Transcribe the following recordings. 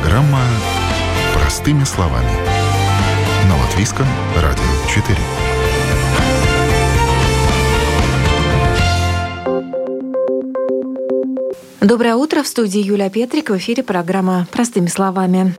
Программа «Простыми словами» на Латвийском радио 4. Доброе утро. В студии Юлия Петрик. В эфире программа «Простыми словами».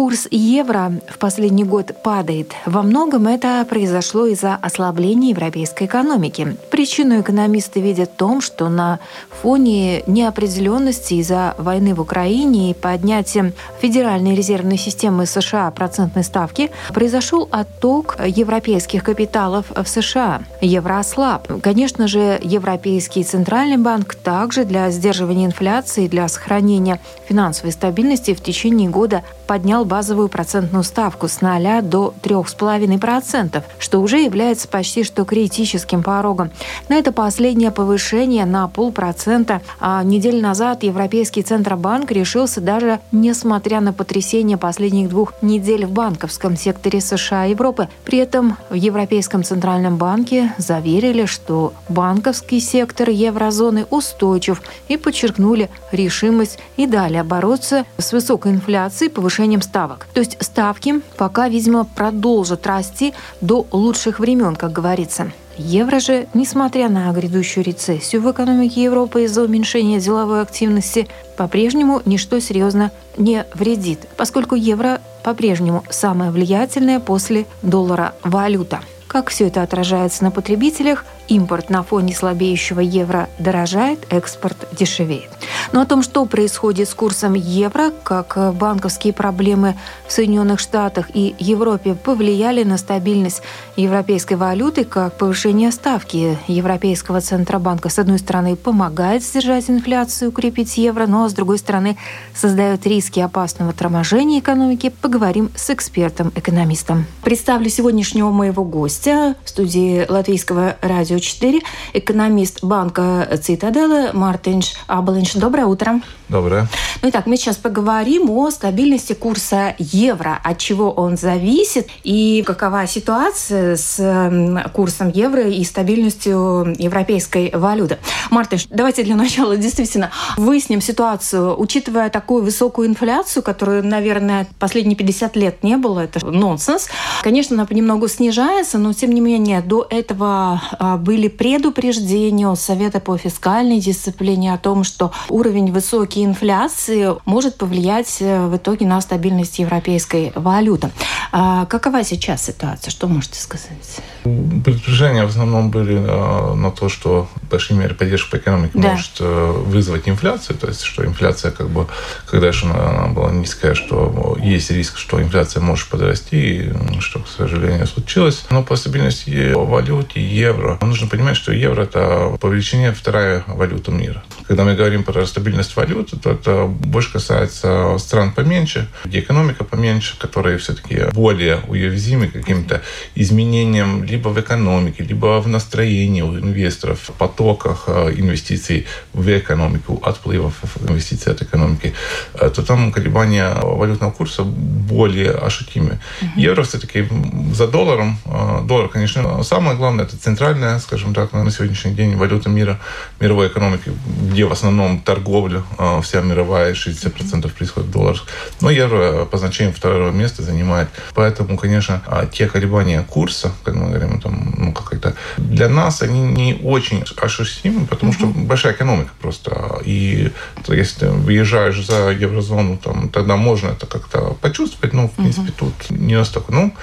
Курс евро в последний год падает. Во многом это произошло из-за ослабления европейской экономики. Причину экономисты видят в том, что на фоне неопределенности из-за войны в Украине и поднятия Федеральной резервной системы США процентной ставки произошел отток европейских капиталов в США. Евро ослаб. Конечно же, Европейский центральный банк также для сдерживания инфляции, для сохранения финансовой стабильности в течение года поднял базовую процентную ставку с 0 до 3,5%, что уже является почти что критическим порогом. На это последнее повышение на полпроцента. А неделю назад Европейский Центробанк решился даже несмотря на потрясение последних двух недель в банковском секторе США и Европы. При этом в Европейском Центральном банке заверили, что банковский сектор еврозоны устойчив и подчеркнули решимость и далее бороться с высокой инфляцией, повышением ставок ставок. То есть ставки пока, видимо, продолжат расти до лучших времен, как говорится. Евро же, несмотря на грядущую рецессию в экономике Европы из-за уменьшения деловой активности, по-прежнему ничто серьезно не вредит, поскольку евро по-прежнему самая влиятельная после доллара валюта. Как все это отражается на потребителях, импорт на фоне слабеющего евро дорожает, экспорт дешевеет. Но о том, что происходит с курсом евро, как банковские проблемы в Соединенных Штатах и Европе повлияли на стабильность европейской валюты, как повышение ставки Европейского Центробанка, с одной стороны, помогает сдержать инфляцию, укрепить евро, но с другой стороны, создает риски опасного торможения экономики, поговорим с экспертом-экономистом. Представлю сегодняшнего моего гостя в студии Латвийского радио 4, экономист банка Цитадела Мартинш Абалинш. Доброе утро. Доброе. Ну итак, мы сейчас поговорим о стабильности курса евро, от чего он зависит и какова ситуация с курсом евро и стабильностью европейской валюты. Мартин, давайте для начала действительно выясним ситуацию, учитывая такую высокую инфляцию, которую, наверное, последние 50 лет не было, это нонсенс. Конечно, она понемногу снижается, но тем не менее до этого а, были предупреждения Совета по фискальной дисциплине о том, что уровень высокий инфляции может повлиять э, в итоге на стабильность европейской валюты. А какова сейчас ситуация? Что можете сказать? Предупреждения в основном были э, на то, что большие меры поддержки по экономике да. может э, вызвать инфляцию, то есть что инфляция как бы, когда еще она была низкая, что есть риск, что инфляция может подрасти, что, к сожалению, случилось. Но по стабильности валюты евро, нужно понимать, что евро это по величине вторая валюта мира. Когда мы говорим про стабильность валюты, то это больше касается стран поменьше, где экономика поменьше, которые все-таки более уязвимы каким-то изменениям либо в экономике, либо в настроении у инвесторов, в потоках э, инвестиций в экономику, отплывов инвестиций от экономики, э, то там колебания валютного курса более ощутимы. Угу. Евро все-таки за долларом, э, доллар, конечно, самое главное, это центральная, скажем так, на сегодняшний день валюта мира, мировой экономики, где в основном торговля вся мировая, 60% происходит в долларах. Но евро по значению второго места занимает. Поэтому, конечно, а, те колебания курса, как мы говорим, там, ну, как-то для нас они не очень ощутимы, потому что большая экономика просто. И если ты выезжаешь за еврозону, там, тогда можно это как-то почувствовать, но, в принципе, тут не настолько. Ну,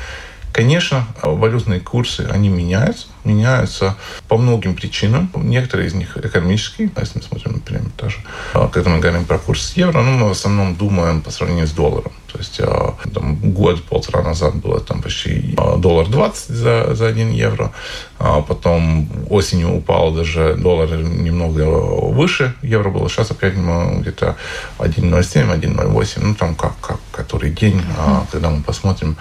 Конечно, валютные курсы, они меняются, меняются по многим причинам. Некоторые из них экономические. Если мы смотрим, например, даже, а, когда мы говорим про курс евро, ну, мы в основном думаем по сравнению с долларом. То есть а, там, год-полтора назад было там почти а, доллар 20 за, за 1 евро. А потом осенью упал даже доллар немного выше. Евро было сейчас опять где-то 1,07, 1,08. Ну, там как, как который день, uh-huh. когда мы посмотрим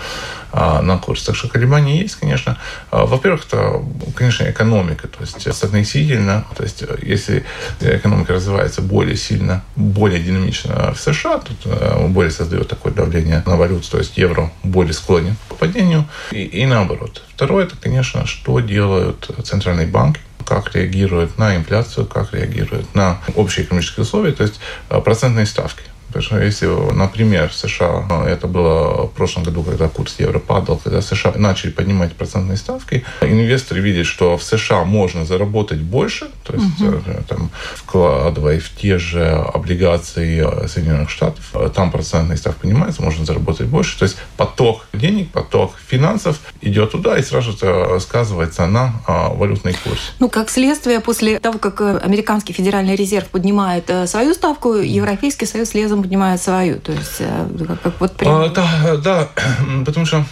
на курс. Так что колебания есть, конечно. Во-первых, это, конечно, экономика. То есть относительно, то есть если экономика развивается более сильно, более динамично в США, то более создает такой давление на валюту, то есть евро более склонен к падению, и, и наоборот. Второе, это, конечно, что делают центральные банки, как реагируют на инфляцию, как реагируют на общие экономические условия, то есть э, процентные ставки. Потому что если, например, в США, ну, это было в прошлом году, когда курс евро падал, когда США начали поднимать процентные ставки, инвесторы видят, что в США можно заработать больше, то есть угу. там, вкладывая в те же облигации Соединенных Штатов, там процентные ставки поднимаются, можно заработать больше. То есть поток денег, поток финансов идет туда, и сразу это сказывается на а, валютный курс. Ну, как следствие, после того, как э, американский федеральный резерв поднимает э, свою ставку, Европейский союз лезом поднимает свою. То есть, э, как, как вот прямо... а, Да, да, потому что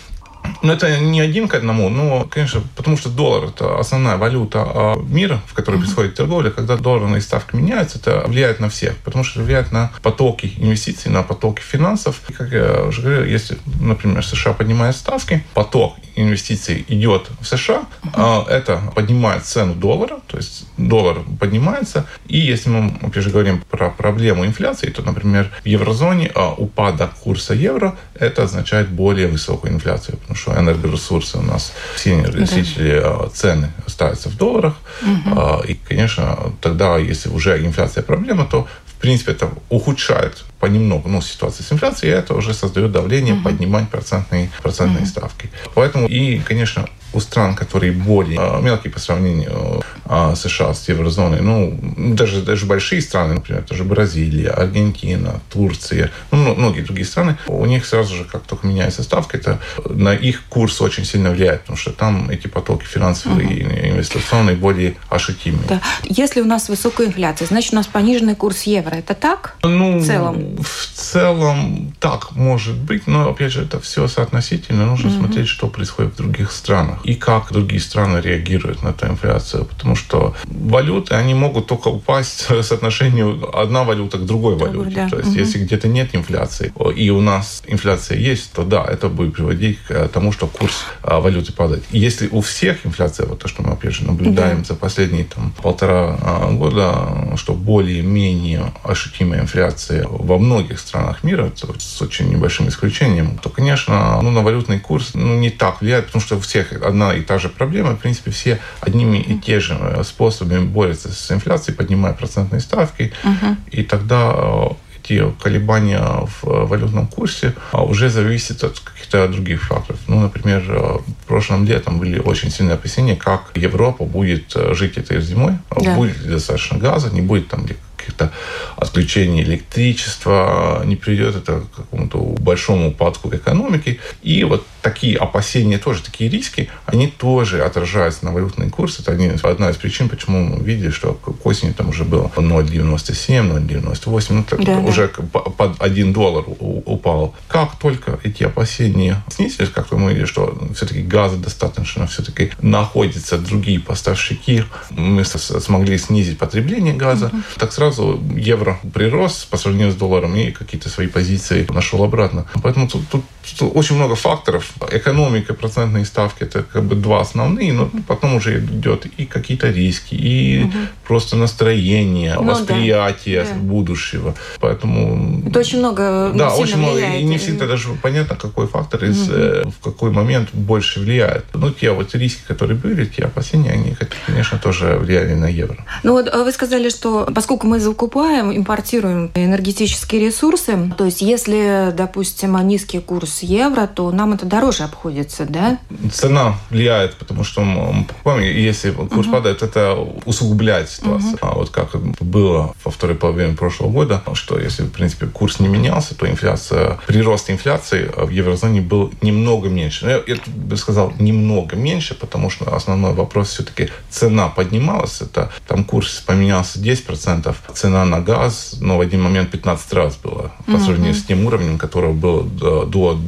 но это не один к одному, но, конечно, потому что доллар – это основная валюта а, мира, в которой происходит торговля. Когда долларные ставки меняются, это влияет на всех, потому что это влияет на потоки инвестиций, на потоки финансов. И, как я уже говорил, если, например, США поднимает ставки, поток инвестиций идет в США, uh-huh. это поднимает цену доллара, то есть доллар поднимается. И если мы, опять же, говорим про проблему инфляции, то, например, в еврозоне а, упадок курса евро – это означает более высокую инфляцию, потому что энергоресурсы у нас, все энергоносители, да. цены ставятся в долларах. Uh-huh. И, конечно, тогда, если уже инфляция проблема, то принципе, это ухудшает понемногу ну, ситуацию с инфляцией, и это уже создает давление uh-huh. поднимать процентные, процентные uh-huh. ставки. Поэтому и, конечно, у стран, которые более а, мелкие по сравнению а, США с еврозоной, ну, даже, даже большие страны, например, тоже Бразилия, Аргентина, Турция, ну, многие другие страны, у них сразу же, как только меняется ставка, это на их курс очень сильно влияет, потому что там эти потоки финансовые угу. и инвестиционные более ощутимые. Да. Если у нас высокая инфляция, значит, у нас пониженный курс евро. Это так? Ну, в целом? В целом так может быть, но, опять же, это все соотносительно. Нужно угу. смотреть, что происходит в других странах и как другие страны реагируют на эту инфляцию. Потому что валюты, они могут только упасть в соотношению одна валюта к другой валюте. Да. То есть, угу. если где-то нет инфляции, и у нас инфляция есть, то да, это будет приводить к тому, что курс а, валюты падает. И если у всех инфляция, вот то, что мы, опять же, наблюдаем да. за последние там, полтора а, года, что более-менее ощутимая инфляция во многих странах мира, с очень небольшим исключением, то, конечно, ну, на валютный курс ну, не так влияет, потому что у всех одна и та же проблема. В принципе, все одними и те же э, способами борются с инфляцией, поднимая процентные ставки. Uh-huh. И тогда э, эти колебания в э, валютном курсе уже зависят от каких-то других факторов. Ну, например, прошлым летом были очень сильные опасения, как Европа будет жить этой зимой. Да. Будет достаточно газа, не будет там каких-то отключений электричества, не приведет это к какому-то большому упадку экономики. И вот такие опасения тоже, такие риски, они тоже отражаются на валютный курс. Это одна из причин, почему мы видели, что к осени там уже было 0,97, 0,98, ну, так да, уже да. под 1 доллар упал. Как только эти опасения снизились, как мы видели, что все-таки газа достаточно, все-таки находятся другие поставщики, мы смогли снизить потребление газа, угу. так сразу евро прирос по сравнению с долларом и какие-то свои позиции нашел обратно. Поэтому тут, тут, тут очень много факторов, экономика, процентные ставки это как бы два основные, но потом уже идет и какие-то риски, и угу. просто настроение, ну, восприятие да. будущего. Поэтому это очень много. Да, очень много. Влияет. И не всегда даже понятно, какой фактор из, угу. в какой момент больше влияет. Ну, те вот риски, которые были, те опасения, они, конечно, тоже влияли на евро. Ну вот а вы сказали, что поскольку мы закупаем, импортируем энергетические ресурсы, то есть если, допустим, низкий курс евро, то нам это дороже обходится, да? Цена влияет, потому что мы покупаем, если курс угу. падает, это усугубляет ситуацию. Угу. А вот как было во второй половине прошлого года, что если, в принципе, курс не менялся, то инфляция, прирост инфляции в еврозоне был немного меньше. Я, я бы сказал, немного меньше, потому что основной вопрос все-таки цена поднималась. Это там курс поменялся 10%, цена на газ, но в один момент 15 раз была по сравнению угу. с тем уровнем, который был до, до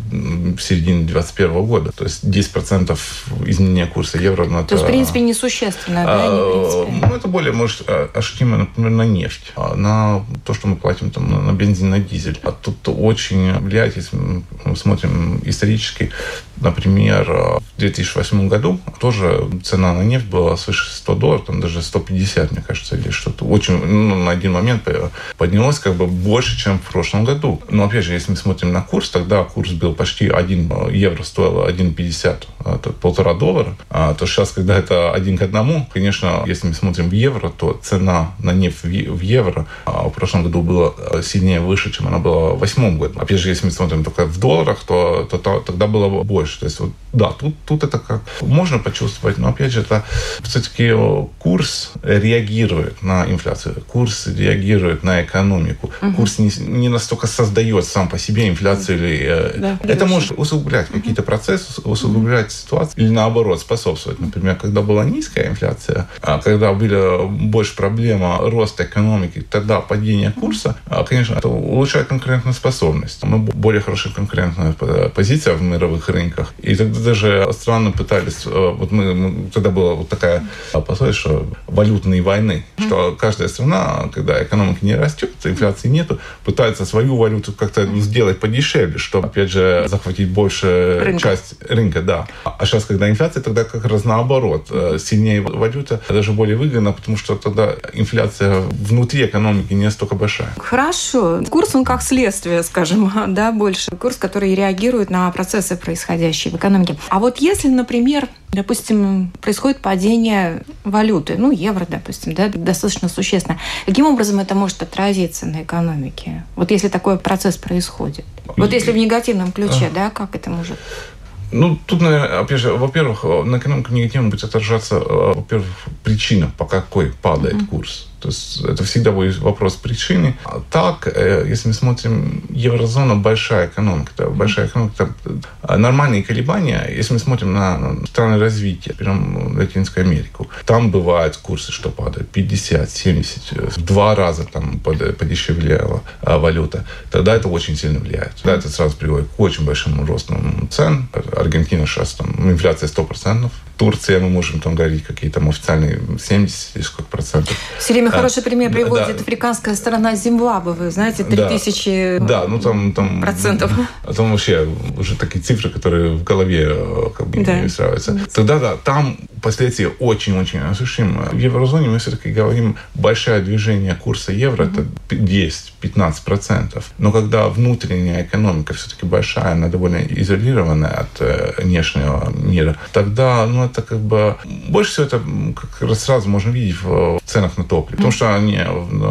середины 2021 года. То есть 10% изменения курса евро. Ну, это, То есть, в принципе, несущественно, а, да? Не, ну, это более, может, а, ощутимо, например, на нефть, а на то, что мы платим там, на, на бензин, на дизель. А тут очень влияет, если мы смотрим исторически, Например, в 2008 году тоже цена на нефть была свыше 100 долларов, там даже 150, мне кажется, или что-то. Очень, ну, на один момент поднялось как бы больше, чем в прошлом году. Но опять же, если мы смотрим на курс, тогда курс был почти 1 евро стоило 1,50, это полтора доллара. А то сейчас, когда это один к одному, конечно, если мы смотрим в евро, то цена на нефть в евро а в прошлом году была сильнее выше, чем она была в восьмом году. Опять же, если мы смотрим только в долларах, то, то, то тогда было больше. То есть, вот, да, тут, тут это как можно почувствовать, но опять же, это все-таки курс реагирует на инфляцию, курс реагирует на экономику, угу. курс не, не настолько создает сам по себе инфляцию или э, да, это может усугублять угу. какие-то процессы, усугублять ситуацию или наоборот способствовать. Например, когда была низкая инфляция, а когда была больше проблема роста экономики, тогда падение курса, а, конечно, это улучшает конкурентоспособность. Мы более хорошая конкурентная позиция в мировых рынках. И тогда даже страны пытались, э, вот мы, мы тогда была вот такая пословица, что валютные войны, что каждая страна, когда экономика не растет, инфляции нету, пытается свою валюту как-то сделать подешевле, чтобы, опять же, захватить больше рынка. часть рынка, да. А сейчас, когда инфляция, тогда как раз наоборот. Э, сильнее валюта даже более выгодно, потому что тогда инфляция внутри экономики не столько большая. Хорошо. Курс, он как следствие, скажем, да, больше. Курс, который реагирует на процессы, происходящие в экономике. А вот если, например, допустим, происходит падение валюты, ну, евро, допустим, да, достаточно существенно, каким образом это может отразиться на экономике? Вот если такой процесс происходит. Вот если в негативном ключе, да, как это может? Ну, тут, наверное, опять же, во-первых, на экономику негативно будет отражаться, во-первых, причина, по какой падает mm-hmm. курс. То есть это всегда будет вопрос причины. А так, э, если мы смотрим, еврозона большая экономика, это большая экономика, это э, нормальные колебания. Если мы смотрим на страны развития, берем Латинскую Америку, там бывают курсы, что падают 50, 70, в два раза там подешевлела валюта. Тогда это очень сильно влияет. Тогда это сразу приводит к очень большому росту цен. Аргентина сейчас там инфляция 100%, Турция, мы можем там говорить какие там официальные 70 или сколько процентов. Все время а, хороший пример приводит да. африканская сторона Зимбабве, вы знаете, 3000 да. да, ну там, там, процентов. А там вообще уже такие цифры, которые в голове э, как бы да. не устраиваются. Тогда да, там последствия очень-очень ощутимы. В еврозоне мы все-таки говорим, большое движение курса евро mm-hmm. это 10-15%. Но когда внутренняя экономика все-таки большая, она довольно изолированная от э, внешнего мира, тогда ну, это как бы... Больше всего это как раз сразу можно видеть в ценах на топливо. Потому что они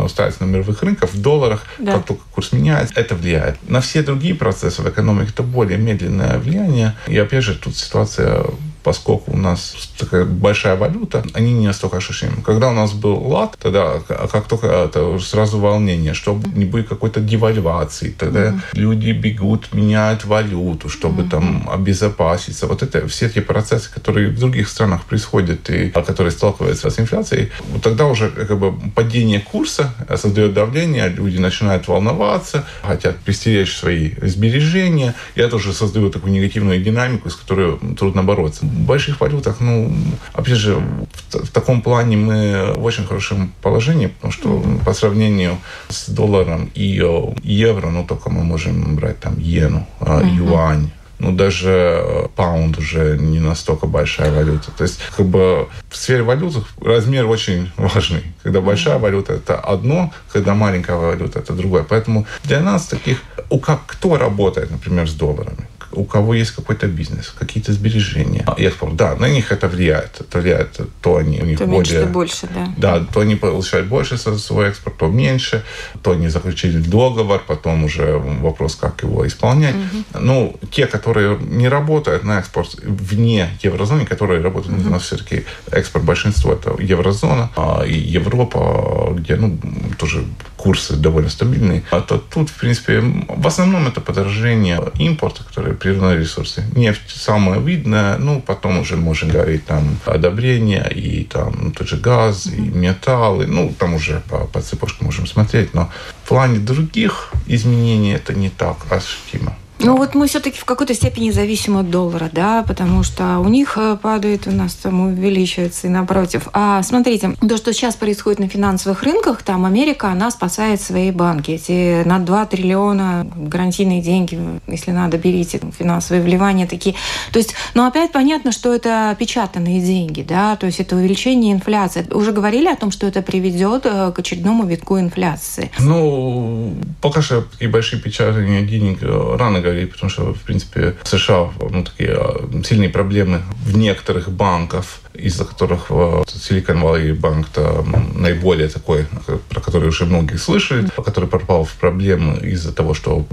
ставятся на мировых рынках в долларах, да. как только курс меняется, это влияет. На все другие процессы в экономике это более медленное влияние. И опять же, тут ситуация поскольку у нас такая большая валюта, они не настолько ощущаемы. Когда у нас был лат, тогда как только это сразу волнение, чтобы не будет какой-то девальвации, тогда mm-hmm. люди бегут, меняют валюту, чтобы mm-hmm. там обезопаситься. Вот это все эти процессы, которые в других странах происходят и которые сталкиваются с инфляцией, вот тогда уже как бы падение курса создает давление, люди начинают волноваться, хотят пристеречь свои сбережения, и это уже создает такую негативную динамику, с которой трудно бороться больших валютах, ну, опять же, в, в таком плане мы в очень хорошем положении, потому что по сравнению с долларом и евро, ну, только мы можем брать там иену, uh-huh. юань, ну, даже э, паунд уже не настолько большая валюта. То есть, как бы в сфере валют размер очень важный. Когда большая валюта – это одно, когда маленькая валюта – это другое. Поэтому для нас таких, у как кто работает, например, с долларами? У кого есть какой-то бизнес, какие-то сбережения, а, экспорт, да, на них это влияет. Это влияет, то они у них то более... меньше, больше, да. Да, то они получают больше за свой экспорт, то меньше, то они заключили договор, потом уже вопрос, как его исполнять. Угу. Ну, те, которые не работают на экспорт вне еврозоны, которые работают, угу. у нас все-таки экспорт большинство это еврозона а, и Европа, где, ну, тоже курсы довольно стабильные. А то тут, в принципе, в основном это подорожение импорта, которые природные ресурсы. Нефть самое видное, ну, потом уже можно говорить там одобрение и там тот же газ, и металлы, ну, там уже по, по цепочке можем смотреть, но в плане других изменений это не так ощутимо. Ну вот мы все-таки в какой-то степени зависим от доллара, да, потому что у них э, падает, у нас там увеличивается и напротив. А смотрите, то, что сейчас происходит на финансовых рынках, там Америка, она спасает свои банки. Эти на 2 триллиона гарантийные деньги, если надо, берите финансовые вливания такие. То есть, ну опять понятно, что это печатанные деньги, да, то есть это увеличение инфляции. Уже говорили о том, что это приведет э, к очередному витку инфляции? Ну, пока что такие большие печатания денег э, рано говорить, потому что, в принципе, в США ну, такие э, сильные проблемы в некоторых банках из-за которых Silicon Valley банк -то наиболее такой, про который уже многие слышали, который попал в проблемы из-за того, что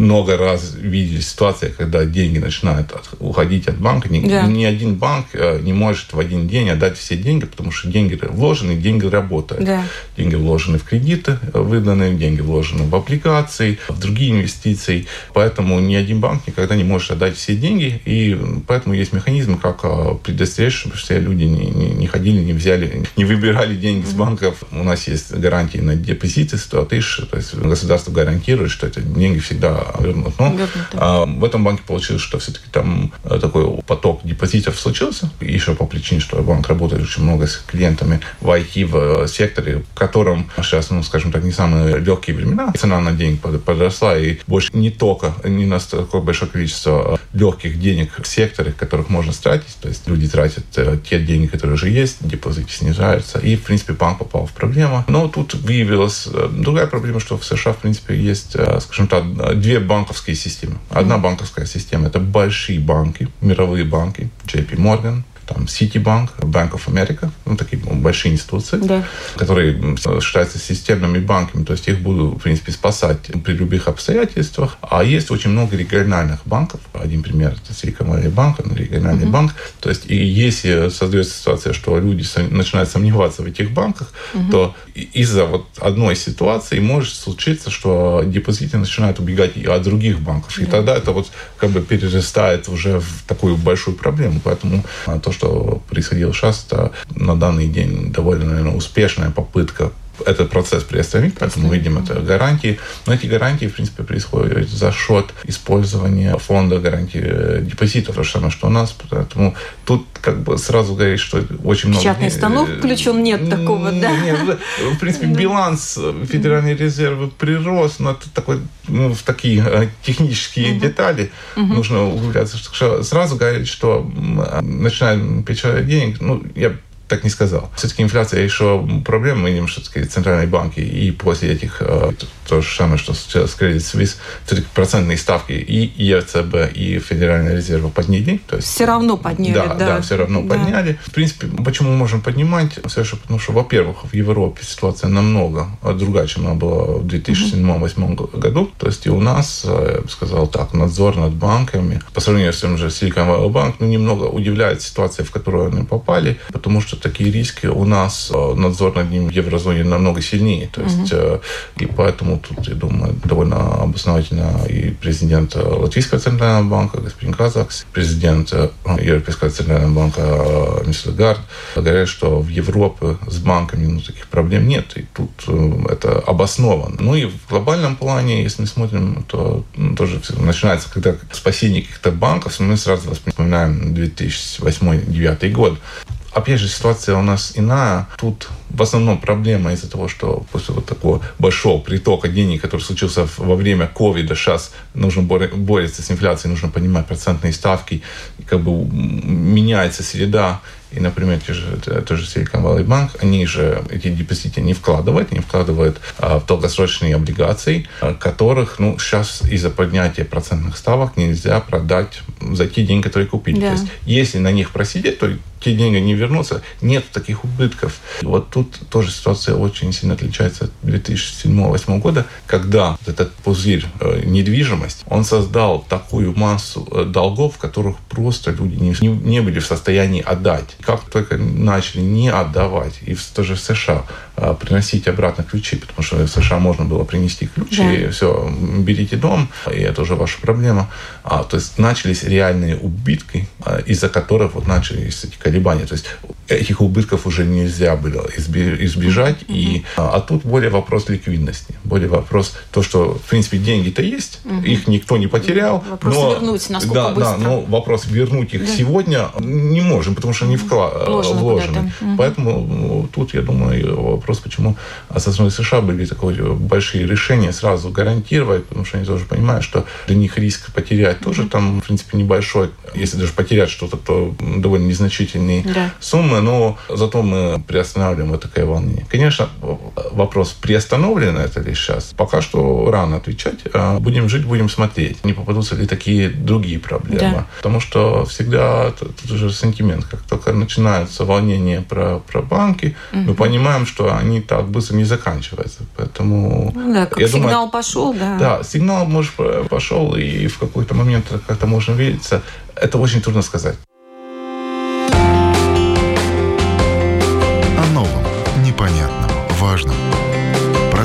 много раз видели ситуации, когда деньги начинают уходить от банка. Ни, да. ни один банк э, не может в один день отдать все деньги, потому что деньги вложены, деньги работают. Да. Деньги вложены в кредиты выданные, деньги вложены в облигации, в другие инвестиции. Поэтому ни один банк никогда не может отдать все деньги. И поэтому есть механизм, как э, предостеречь, чтобы все люди не, не, не ходили, не взяли, не выбирали деньги с банков. У нас есть гарантии на депозиты 100 тысяч, то есть государство гарантирует, что эти деньги всегда вернут. Но а, в этом банке получилось, что все-таки там э, такой поток депозитов случился, еще по причине, что банк работает очень много с клиентами в IT, в секторе, в котором сейчас, ну, скажем так, не самые легкие времена. Цена на деньги подросла, и больше не только, не на такое большое количество легких денег в секторе, которых можно тратить, то есть люди тратят э, те деньги, которые уже есть, депозиты снижаются, и, в принципе, банк попал в проблему. Но тут выявилась э, другая проблема, что в США, в принципе, есть, э, скажем так, две банковские системы. Одна банковская система – это большие банки, мировые банки, JP Morgan, там Citibank, Bank of America, ну, такие большие институции, да. которые считаются системными банками, то есть их будут, в принципе, спасать при любых обстоятельствах. А есть очень много региональных банков. Один пример – это Silicon Valley Bank, региональный угу. банк. То есть и если создается ситуация, что люди начинают сомневаться в этих банках, угу. то из-за вот одной ситуации может случиться, что депозиты начинают убегать и от других банков. Да. И тогда это вот как бы перерастает уже в такую большую проблему. Поэтому а, то, что что происходило сейчас, это на данный день довольно, наверное, успешная попытка этот процесс приостановить, поэтому мы видим это гарантии. Но эти гарантии, в принципе, происходят за счет использования фонда гарантии э, депозитов, то же самое, что у нас. Поэтому тут как бы сразу говорить, что очень много... Печатный станок включен, нет такого, да? Нет, в принципе, биланс Федеральной резервы прирос, но это такой, ну, в такие э, технические детали нужно углубляться. Сразу говорить, что начинаем печатать денег, ну, я так не сказал. Все-таки инфляция еще проблема. Мы видим, что центральные банки и после этих, э, то же самое, что сейчас Credit Suisse, все-таки процентные ставки и ЕЦБ, и Федеральная резерва подняли. То есть, все равно подняли, да. Да, да все равно да. подняли. В принципе, почему мы можем поднимать? Же потому, что, во-первых, в Европе ситуация намного другая, чем она была в 2007-2008 году. То есть и у нас, э, я бы сказал так, надзор над банками, по сравнению с тем же Silicon Valley Bank, ну, немного удивляет ситуация, в которую они попали, потому что такие риски у нас э, надзор над ним в еврозоне намного сильнее. То есть, угу. и поэтому тут, я думаю, довольно обосновательно и президент э, Латвийского центрального банка, господин Казакс, президент Европейского центрального банка мистер Гард говорят, что в Европе с банками ну, таких проблем нет. И тут это обосновано. Ну и в глобальном плане, если мы смотрим, то ну, тоже все начинается, когда спасение каких-то банков, мы сразу вспоминаем 2008-2009 год опять же, ситуация у нас иная. Тут в основном проблема из-за того, что после вот такого большого притока денег, который случился во время ковида, сейчас нужно бороться с инфляцией, нужно понимать процентные ставки, как бы меняется среда, и, например, те же, те же Silicon Valley Bank, они же эти депозиты не вкладывают, они вкладывают а, в долгосрочные облигации, а, которых, ну, сейчас из-за поднятия процентных ставок нельзя продать за те деньги, которые купили. Да. То есть, если на них просидеть, то те деньги не вернутся, нет таких убытков. Вот тут тоже ситуация очень сильно отличается от 2007-2008 года, когда этот пузырь э, недвижимость, он создал такую массу э, долгов, которых просто люди не, не были в состоянии отдать. Как только начали не отдавать, и в, тоже в США, э, приносить обратно ключи, потому что в США можно было принести ключи, да. и все, берите дом, и это уже ваша проблема. А, то есть начались реальные убытки, из-за которых вот начались эти колебания. То есть этих убытков уже нельзя было избежать. Mm-hmm. И, а, а тут более вопрос ликвидности, более вопрос то, что, в принципе, деньги-то есть, mm-hmm. их никто не потерял. Вопрос но, вернуть, насколько да, быстро. Да, но вопрос вернуть их да. сегодня не можем, потому что они вклад, вложены. вложены. Mm-hmm. Поэтому ну, тут, я думаю, вопрос, почему со стороны США были такие большие решения сразу гарантировать, потому что они тоже понимают, что для них риск потерять тоже там, в принципе, небольшой. Если даже потерять что-то, то довольно незначительные да. суммы, но зато мы приостанавливаем такое волнение. Конечно, вопрос, приостановлено это ли сейчас, пока что рано отвечать. А будем жить, будем смотреть, не попадутся ли такие другие проблемы. Да. Потому что всегда это же сантимент. Как только начинаются волнения про, про банки, угу. мы понимаем, что они так быстро не заканчиваются. Поэтому ну, да, как я сигнал думаю, пошел, да. Да, сигнал, может, пошел, и в какой-то момент как-то можно видеться. Это очень трудно сказать.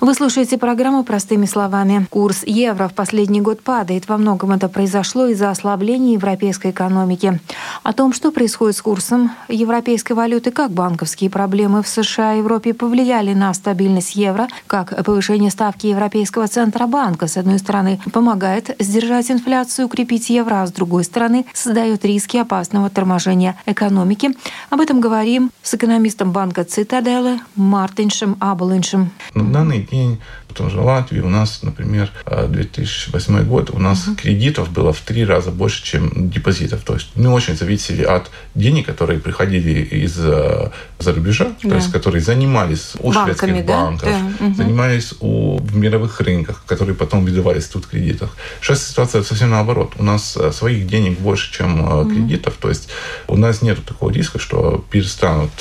Вы слушаете программу «Простыми словами». Курс евро в последний год падает. Во многом это произошло из-за ослабления европейской экономики. О том, что происходит с курсом европейской валюты, как банковские проблемы в США и Европе повлияли на стабильность евро, как повышение ставки Европейского Центробанка, с одной стороны, помогает сдержать инфляцию, укрепить евро, а с другой стороны, создает риски опасного торможения экономики. Об этом говорим с экономистом банка «Цитаделы» Мартиншем Аболиншем. На данный день Потому что в Латвии у нас, например, 2008 э, год, у нас uh-huh. кредитов было в три раза больше, чем депозитов. То есть мы очень зависели от денег, которые приходили из э, за рубежа, да. то есть которые занимались у Банками, шведских да? банков, да. Угу. занимались у, в мировых рынках, которые потом выдавались тут в кредитах. Сейчас ситуация совсем наоборот. У нас э, своих денег больше, чем угу. кредитов. То есть у нас нет такого риска, что перестанут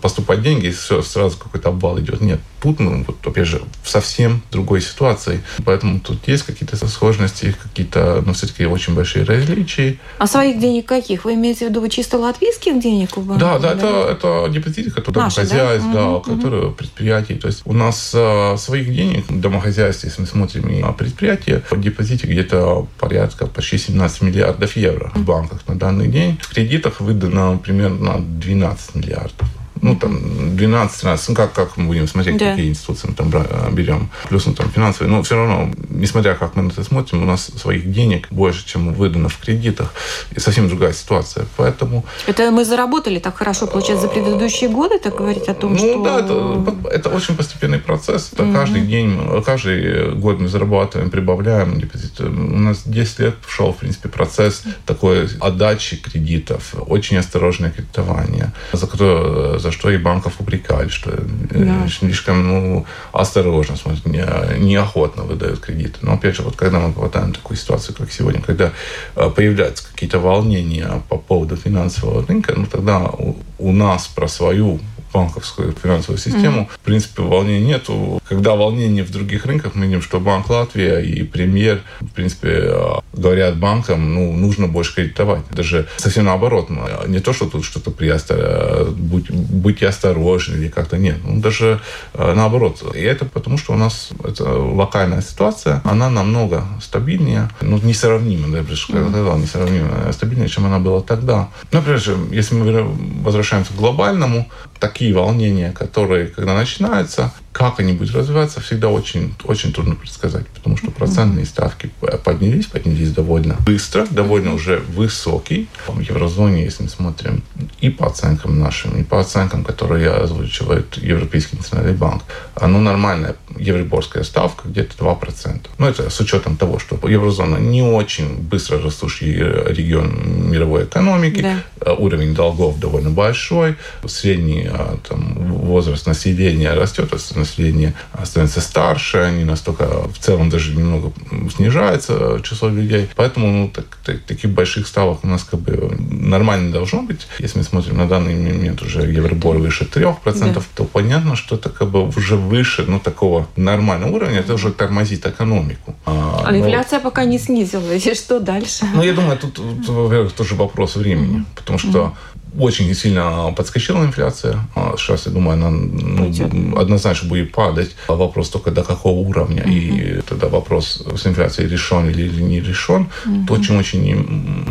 поступать деньги, и все, сразу какой-то обвал идет. Нет. Мы, вот, опять же, в совсем другой ситуацией. Поэтому тут есть какие-то сложности, какие-то, ну, все-таки очень большие различия. А своих денег каких? Вы имеете в виду чисто латвийских денег? В да, да, это, это депозиты, которые домохозяйств, да, да угу, которые угу. предприятий. То есть у нас а, своих денег домохозяйств, если мы смотрим на предприятия, в депозите где-то порядка почти 17 миллиардов евро в банках на данный день. В кредитах выдано примерно 12 миллиардов ну, там, 12-13, ну, как, как мы будем смотреть, да. какие институции мы там берем. Плюс, ну, там, финансовые. Но все равно, несмотря как мы на это смотрим, у нас своих денег больше, чем выдано в кредитах. И совсем другая ситуация. Поэтому... Это мы заработали так хорошо, получается, за предыдущие годы, так говорить о том, ну, что... Ну, да, это, это очень постепенный процесс. Это угу. каждый день, каждый год мы зарабатываем, прибавляем депозит. У нас 10 лет шел, в принципе, процесс такой отдачи кредитов, очень осторожное кредитование, за которое за что и банков упрекали, что э, да. слишком ну, осторожно, смотрят, не, неохотно выдают кредиты. Но опять же, вот когда мы попадаем в такую ситуацию, как сегодня, когда э, появляются какие-то волнения по поводу финансового рынка, ну тогда у, у нас про свою банковскую финансовую систему. Mm-hmm. В принципе, волнений нету. Когда волнение в других рынках, мы видим, что Банк Латвия и премьер, в принципе, э, говорят банкам, ну, нужно больше кредитовать. Даже совсем наоборот. Не то, что тут что-то приостар... Э, будь, будьте осторожны или как-то нет. Ну, даже э, наоборот. И это потому, что у нас это локальная ситуация, она намного стабильнее, ну, несравнимо, да, я бы сказал, несравнимо стабильнее, чем она была тогда. Например, если мы возвращаемся к глобальному, такие волнения, которые, когда начинаются, как они будут развиваться, всегда очень, очень трудно предсказать, потому что процентные ставки поднялись, поднялись довольно быстро, довольно уже высокий. В еврозоне, если мы смотрим и по оценкам нашим, и по оценкам, которые озвучивает Европейский национальный банк, оно нормальная евроборская ставка где-то 2%. Но это с учетом того, что еврозона не очень быстро растущий регион мировой экономики, да. Э, уровень долгов довольно большой, средний э, там, возраст населения растет, население становится старше, они настолько в целом даже немного снижается число людей. Поэтому ну, так, так, таких больших ставок у нас как бы нормально должно быть. Если мы смотрим на данный момент уже Евробор выше 3%, да. то понятно, что это как бы уже выше ну, такого нормального уровня, это уже тормозит экономику. А, а инфляция но... пока не снизилась. И что дальше? Ну, я думаю, тут, тут во-первых, тоже вопрос времени. Потому что очень сильно подскочила инфляция. А сейчас, я думаю, она ну, однозначно будет падать. Вопрос только до какого уровня. Uh-huh. И тогда вопрос с инфляцией решен или не решен. Uh-huh. То, чем очень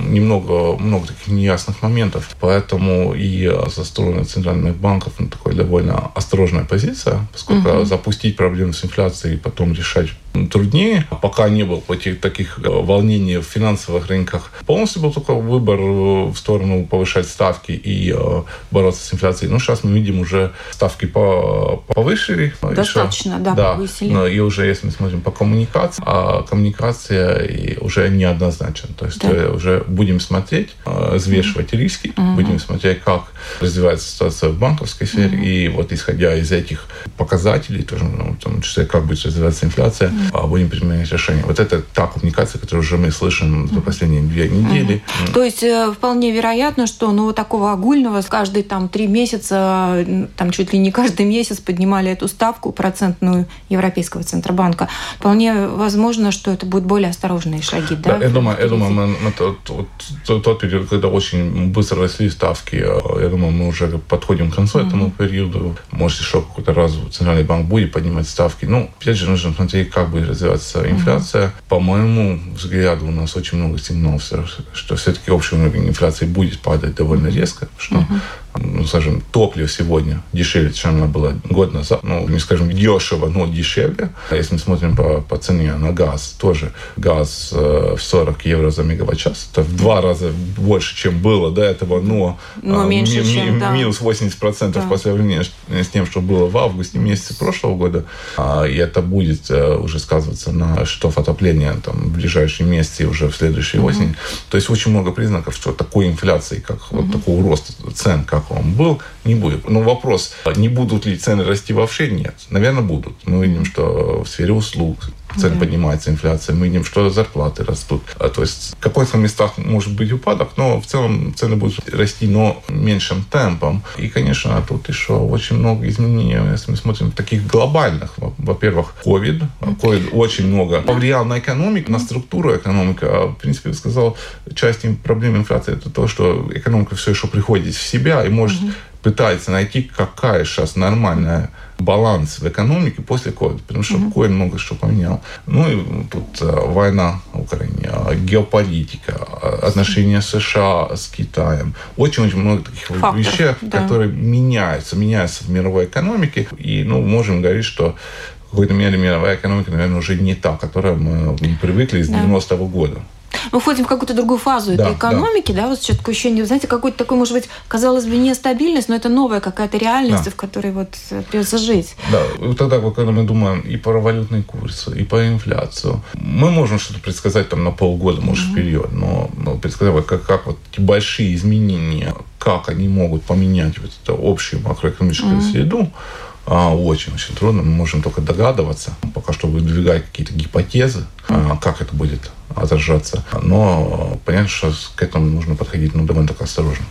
немного много таких неясных моментов. Поэтому и со стороны центральных банков ну, такой довольно осторожная позиция, поскольку uh-huh. запустить проблему с инфляцией и потом решать труднее. Пока не было таких э, волнений в финансовых рынках. Полностью был только выбор в сторону повышать ставки и э, бороться с инфляцией. Ну, сейчас мы видим уже ставки по повышили. Достаточно, еще, да, да, повысили. И уже, если мы смотрим по коммуникации, а коммуникация уже неоднозначна. То есть да. Уже будем смотреть, взвешивать mm-hmm. риски, mm-hmm. будем смотреть, как развивается ситуация в банковской сфере. Mm-hmm. И вот исходя из этих показателей, тоже, ну, в том числе, как будет развиваться инфляция, mm-hmm будем принимать решения. Вот это та коммуникация, которую уже мы слышим за последние две недели. Угу. То есть э, вполне вероятно, что ну, вот такого огульного каждые там три месяца, там чуть ли не каждый месяц поднимали эту ставку процентную Европейского Центробанка. Вполне возможно, что это будут более осторожные шаги, да? да я думаю, я думаю мы, мы тот, тот, тот период, когда очень быстро росли ставки, э, я думаю, мы уже подходим к концу mm этому периоду. Может, еще какой-то раз Центральный банк будет поднимать ставки. Ну, опять же, нужно смотреть, как будет развиваться инфляция. Mm-hmm. По моему взгляду, у нас очень много сигналов, что все-таки общий уровень инфляции будет падать довольно резко, что mm-hmm ну, скажем, топливо сегодня дешевле, чем оно было год назад. Ну, не скажем дешево, но дешевле. А если мы смотрим по, по цене на газ, тоже газ э, в 40 евро за мегаватт-час. Это в два раза больше, чем было до этого, но, но э, меньше, ми, чем, ми, да. минус 80% да. по сравнению с тем, что было в августе месяце прошлого года. А, и это будет э, уже сказываться на счетов отопления там, в ближайшие месяцы уже в следующей угу. осени. То есть очень много признаков, что такой инфляции, как угу. вот такого роста цен, как он был, не будет. Но вопрос, не будут ли цены расти вообще? Нет. Наверное, будут. Мы видим, что в сфере услуг цены да. поднимается, инфляция, мы видим, что зарплаты растут. А, то есть в каких-то местах может быть упадок, но в целом цены будут расти, но меньшим темпом. И, конечно, тут еще очень много изменений, если мы смотрим таких глобальных. Во-первых, COVID. COVID очень много повлиял на экономику, на структуру экономики. А, в принципе, я сказал, часть проблем инфляции это то, что экономика все еще приходит в себя и может угу. пытается найти, какая сейчас нормальная баланс в экономике после ковида, потому что mm-hmm. ковид много что поменял. Ну и тут э, война в Украине, а, геополитика, а, отношения США с Китаем. Очень-очень много таких Факторов, вещей, да. которые меняются, меняются в мировой экономике. И ну, можем говорить, что в какой-то мере мировая экономика, наверное, уже не та, к которой мы привыкли с да. 90-го года мы входим в какую-то другую фазу да, этой экономики, да. да, вот сейчас такое ощущение, знаете, какой-то такой, может быть, казалось бы, нестабильность, но это новая какая-то реальность, да. в которой вот э, придется жить. Да, вот тогда, когда мы думаем и по валютной курсы, и по инфляцию, мы можем что-то предсказать там на полгода, может, mm-hmm. вперед, но, предсказать, как, как вот эти большие изменения, как они могут поменять вот эту общую макроэкономическую mm-hmm. среду, очень-очень трудно. Мы можем только догадываться, пока что выдвигать какие-то гипотезы, а, как это будет отражаться. Но понятно, что к этому нужно подходить ну, довольно так осторожно.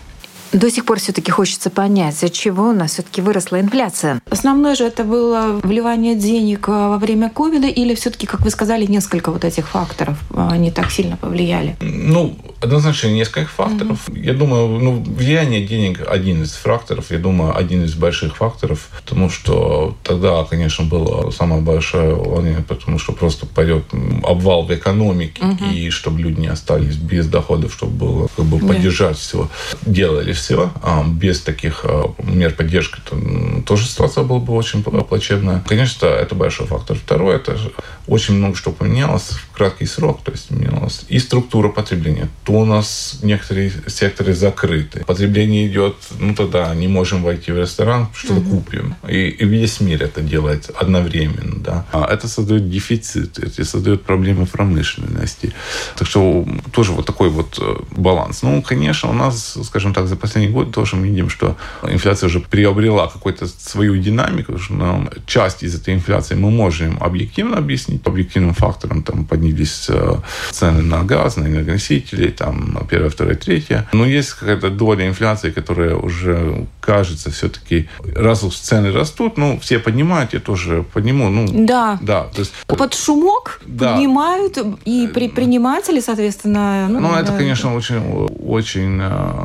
До сих пор все-таки хочется понять, за чего у нас все-таки выросла инфляция. Основное же это было вливание денег а, во время ковида или все-таки, как вы сказали, несколько вот этих факторов, а, они так сильно повлияли? Ну, однозначно несколько факторов. Mm-hmm. Я думаю, ну, влияние денег один из факторов. Я думаю, один из больших факторов, потому что тогда, конечно, было самое большое волнение, потому что просто пойдет обвал в экономике, mm-hmm. и чтобы люди не остались без доходов, чтобы было как бы поддержать yeah. все. Делали все. А без таких а, мер поддержки то, тоже ситуация была бы очень плачевная. Конечно, это большой фактор. Второе, это очень много что поменялось в краткий срок. То есть менялась и структура потребления. То у нас некоторые секторы закрыты. Потребление идет, ну тогда не можем войти в ресторан, что-то угу. купим. И, и весь мир это делает одновременно. Да. А это создает дефицит, это создает проблемы промышленности. Так что тоже вот такой вот э, баланс. Ну, конечно, у нас, скажем так, за последний год тоже мы видим, что инфляция уже приобрела какую-то свою динамику, что часть из этой инфляции мы можем объективно объяснить, объективным факторам там поднялись э, цены на газ, на энергоносители, там первое, второе, третье. Но есть какая-то доля инфляции, которая уже кажется, все-таки раз уж цены растут, ну, все поднимают, я тоже подниму. Ну, да. Да. То есть, Под шумок да. поднимают, и предприниматели, соответственно... Ну, ну это, конечно, очень, очень,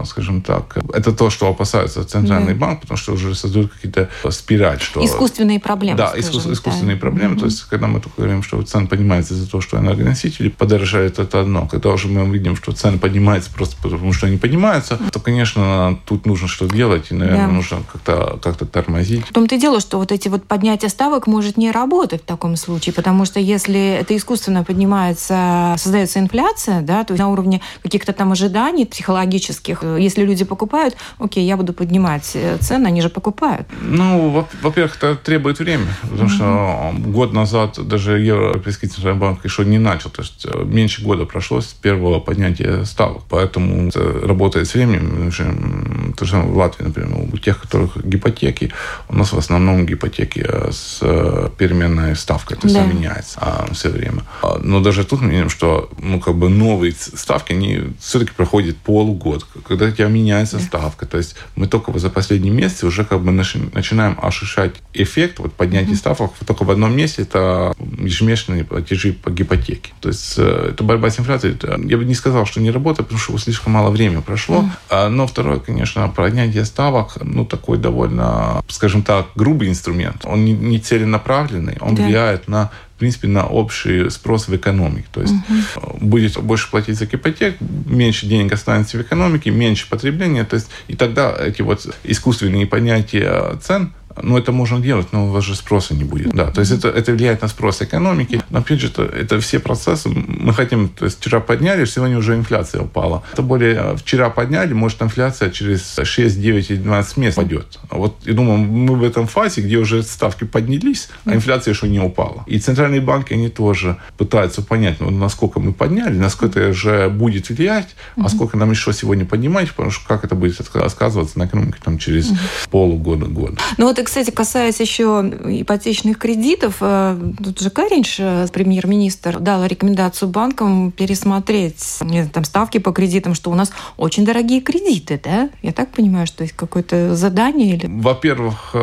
скажем так, это то, что опасается Центральный да. банк, потому что уже создают какие-то спираль, что... Искусственные проблемы, Да, искус, искусственные да. проблемы. Mm-hmm. То есть, когда мы только говорим, что цены поднимаются из-за того, что энергоносители подорожают, это одно. Когда уже мы видим, что цены поднимаются просто потому, что они поднимаются, то, конечно, тут нужно что-то делать, и, наверное, да. нужно как-то как тормозить. В том-то и дело, что вот эти вот поднятия ставок может не работать в таком случае, потому что если это искусственно поднимается, создается инфляция, да, то есть на уровне каких-то там ожиданий психологических, если люди покупают, окей, я буду поднимать э, цены, они же покупают. Ну, во-первых, это требует времени, потому mm-hmm. что год назад даже Европейский центральный банк еще не начал, то есть э, меньше года прошло с первого поднятия ставок, поэтому это работает с временем. То же в Латвии, например, у тех, которых гипотеки, у нас в основном гипотеки э, с э, переменной ставкой, то есть да. меняется а, все время. А, но даже тут мы видим, что ну, как бы новые ставки, они все-таки проходят полгода, когда у тебя меняется да. ставка. То есть мы только за последние месяцы уже как бы начинаем ощущать эффект вот поднятия угу. ставок только в одном месте, это ежемесячные платежи по гипотеке. То есть э, это борьба с инфляцией. Я бы не сказал, что не работает, потому что слишком мало времени прошло. Mm. Но второе, конечно, поднятие ставок, ну, такой довольно, скажем так, грубый инструмент. Он не целенаправленный, он да. влияет на в принципе, на общий спрос в экономике. То есть угу. будет больше платить за ипотек, меньше денег останется в экономике, меньше потребления. То есть, и тогда эти вот искусственные понятия цен ну, это можно делать, но у вас же спроса не будет. Да, то есть это, это влияет на спрос экономики. Но, опять же, это, это все процессы. Мы хотим, то есть вчера подняли, сегодня уже инфляция упала. Это более э, вчера подняли, может инфляция через 6, 9 или 12 месяцев пойдет. Вот, и думаю, мы в этом фазе, где уже ставки поднялись, а инфляция еще не упала. И центральные банки, они тоже пытаются понять, ну, насколько мы подняли, насколько это же будет влиять, а сколько нам еще сегодня поднимать, потому что как это будет сказываться на экономике там, через полугода, год. Ну вот кстати, касаясь еще ипотечных кредитов, э, тут же Каринч, э, премьер-министр, дал рекомендацию банкам пересмотреть там, ставки по кредитам, что у нас очень дорогие кредиты, да? Я так понимаю, что есть какое-то задание? Или... Во-первых, э,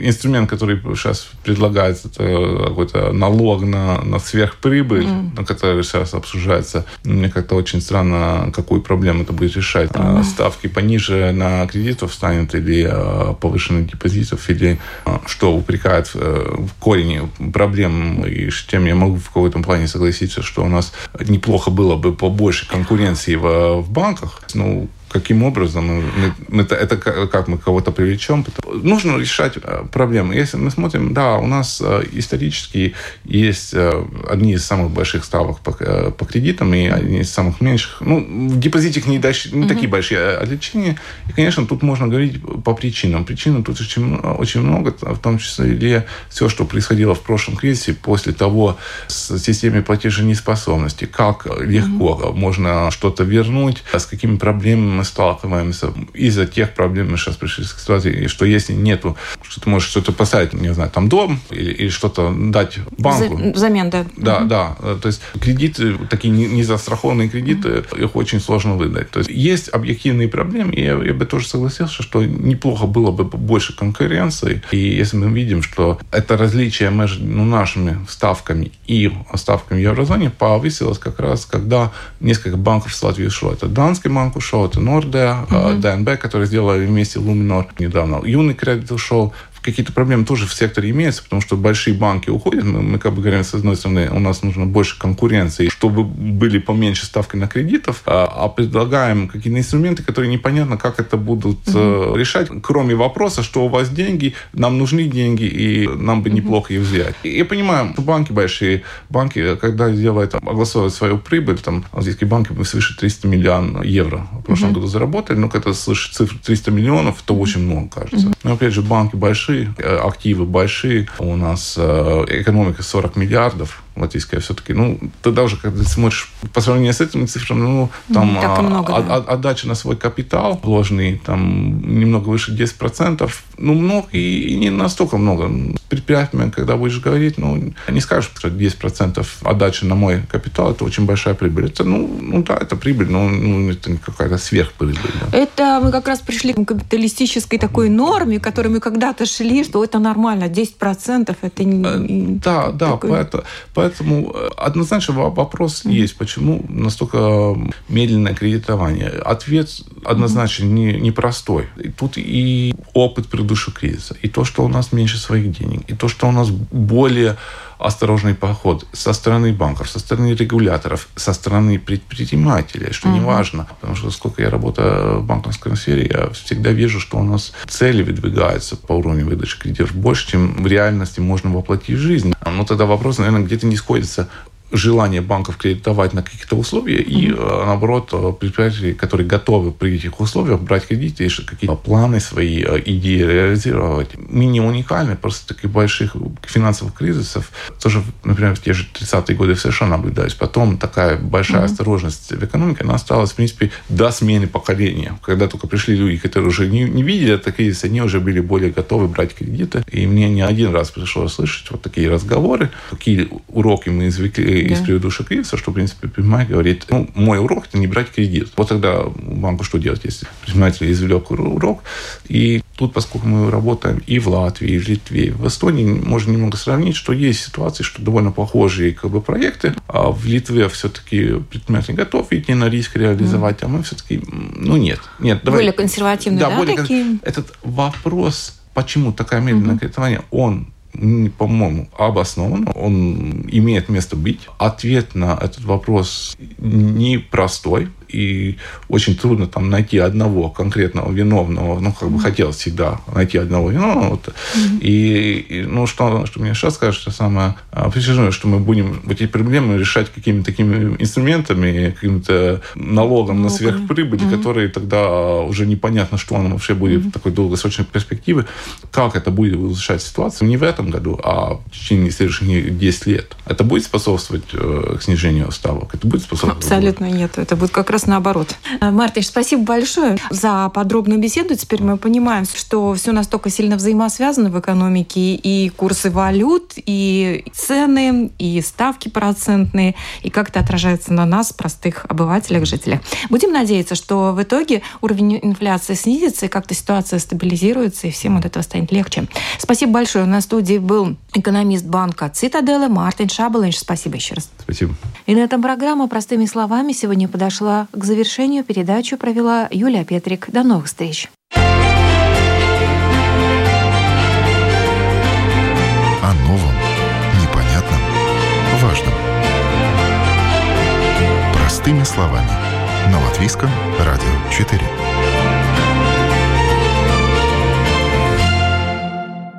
инструмент, который сейчас предлагается, это какой-то налог на, на сверхприбыль, mm. на который сейчас обсуждается. Мне как-то очень странно, какую проблему это будет решать. Mm. Ставки пониже на кредитов станет или повышенных депозитов, или а, что упрекает э, в корень проблем, и с тем я могу в каком-то плане согласиться, что у нас неплохо было бы побольше конкуренции в, в банках. Ну, каким образом мы, мы, это, как мы кого-то привлечем. Нужно решать э, проблемы. Если мы смотрим, да, у нас э, исторически есть э, одни из самых больших ставок по, по кредитам и одни из самых меньших. Ну, в депозитах не, дальше, не угу. такие большие отличия. И, конечно, тут можно говорить по причинам. Причин тут очень, очень много, в том числе все, что происходило в прошлом кризисе после того с системой платеженеспособности, как легко угу. можно что-то вернуть, с какими проблемами сталкиваемся из-за тех проблем, мы сейчас пришли к ситуации, что если нету, что ты можешь что-то поставить, не знаю, там дом или, или что-то дать банку. Взамен, да. Да, угу. да. То есть кредиты, такие незастрахованные кредиты, угу. их очень сложно выдать. То есть есть объективные проблемы, и я, я бы тоже согласился, что неплохо было бы больше конкуренции. И если мы видим, что это различие между ну, нашими ставками и ставками в еврозоне повысилось как раз, когда несколько банков с Латвии ушло. Это Данский банк ушел, это Норда, угу. ДНБ, которые сделали вместе Луминор недавно. Юный кредит ушел какие-то проблемы тоже в секторе имеются, потому что большие банки уходят. Мы, мы как бы говорим, с одной стороны, у нас нужно больше конкуренции, чтобы были поменьше ставки на кредитов, а, а предлагаем какие-то инструменты, которые непонятно, как это будут угу. решать, кроме вопроса, что у вас деньги, нам нужны деньги, и нам бы неплохо их взять. И я понимаю, что банки большие, банки, когда делают, огласовывают свою прибыль, там, азиатские банки свыше 300 миллионов евро в прошлом угу. году заработали, но когда слышишь цифру 300 миллионов, то очень много, кажется. Угу. Но опять же, банки большие, э, активы большие. У нас э, экономика 40 миллиардов латвийская все-таки. Ну, тогда уже, когда смотришь по сравнению с этими цифрами, ну, там так много, а, да. отдача на свой капитал вложенный, там, немного выше 10%, ну, много и, и не настолько много. С предприятиями, когда будешь говорить, ну, не скажешь, что 10% отдачи на мой капитал, это очень большая прибыль. Это, ну, ну да, это прибыль, но ну, это не какая-то сверхприбыль. Да. Это мы как раз пришли к капиталистической такой норме, к которой мы когда-то шли, что это нормально, 10% это не... Э, да, да, такой... поэтому, поэтому однозначно вопрос mm-hmm. есть, почему настолько медленное кредитование. Ответ однозначно mm-hmm. не, непростой. И тут и опыт предыдущего кризиса, и то, что у нас меньше своих денег, и то, что у нас более осторожный подход со стороны банков, со стороны регуляторов, со стороны предпринимателей, что не важно. Потому что сколько я работаю в банковской сфере, я всегда вижу, что у нас цели выдвигаются по уровню выдачи кредитов больше, чем в реальности можно воплотить в жизнь. Но тогда вопрос, наверное, где-то не сходится желание банков кредитовать на какие-то условия и, mm-hmm. наоборот, э, предприятия, которые готовы при этих условиях брать кредиты и какие-то планы свои, э, идеи реализировать. Мы не уникальны, просто таких больших финансовых кризисов тоже, например, в те же 30-е годы в США наблюдались. Потом такая большая mm-hmm. осторожность в экономике, она осталась, в принципе, до смены поколения. Когда только пришли люди, которые уже не, не видели это кризис, они уже были более готовы брать кредиты. И мне не один раз пришлось слышать вот такие разговоры, какие уроки мы извлекли да. из предыдущих кризисов, что, в принципе, предприниматель говорит, ну, мой урок – это не брать кредит. Вот тогда банку что делать, если предприниматель извлек урок? И тут, поскольку мы работаем и в Латвии, и в Литве, и в Эстонии, можно немного сравнить, что есть ситуации, что довольно похожие как бы, проекты. А в Литве все-таки предприниматель готов идти на риск реализовать, mm. а мы все-таки, ну, нет. нет давай. Более консервативные, да, да более такие? Этот вопрос, почему такая медленное mm-hmm. кредитование, он по-моему, обоснован, он имеет место быть. Ответ на этот вопрос непростой, и очень трудно там найти одного конкретного виновного, ну, как бы хотелось всегда найти одного виновного. Вот. Mm-hmm. И, и, ну, что, что мне сейчас скажет, что самое а, притяжное, что мы будем эти проблемы решать какими-то такими инструментами, каким-то налогом на сверхприбыль, mm-hmm. которые тогда уже непонятно, что он вообще будет mm-hmm. в такой долгосрочной перспективе, как это будет улучшать ситуацию не в этом году, а в течение следующих 10 лет. Это будет способствовать э, снижению ставок? Это будет способствовать? Абсолютно нет. Это будет как раз раз наоборот. Э, Мартиш, спасибо большое за подробную беседу. Теперь мы понимаем, что все настолько сильно взаимосвязано в экономике, и курсы валют, и цены, и ставки процентные, и как это отражается на нас, простых обывателях, жителях. Будем надеяться, что в итоге уровень инфляции снизится, и как-то ситуация стабилизируется, и всем от этого станет легче. Спасибо большое. На студии был экономист банка Цитаделы Мартин Шабалинш. Спасибо еще раз. Спасибо. И на этом программа «Простыми словами» сегодня подошла к завершению передачу провела Юлия Петрик. До новых встреч. О новом, непонятном, важном. Простыми словами. На Латвийском радио 4.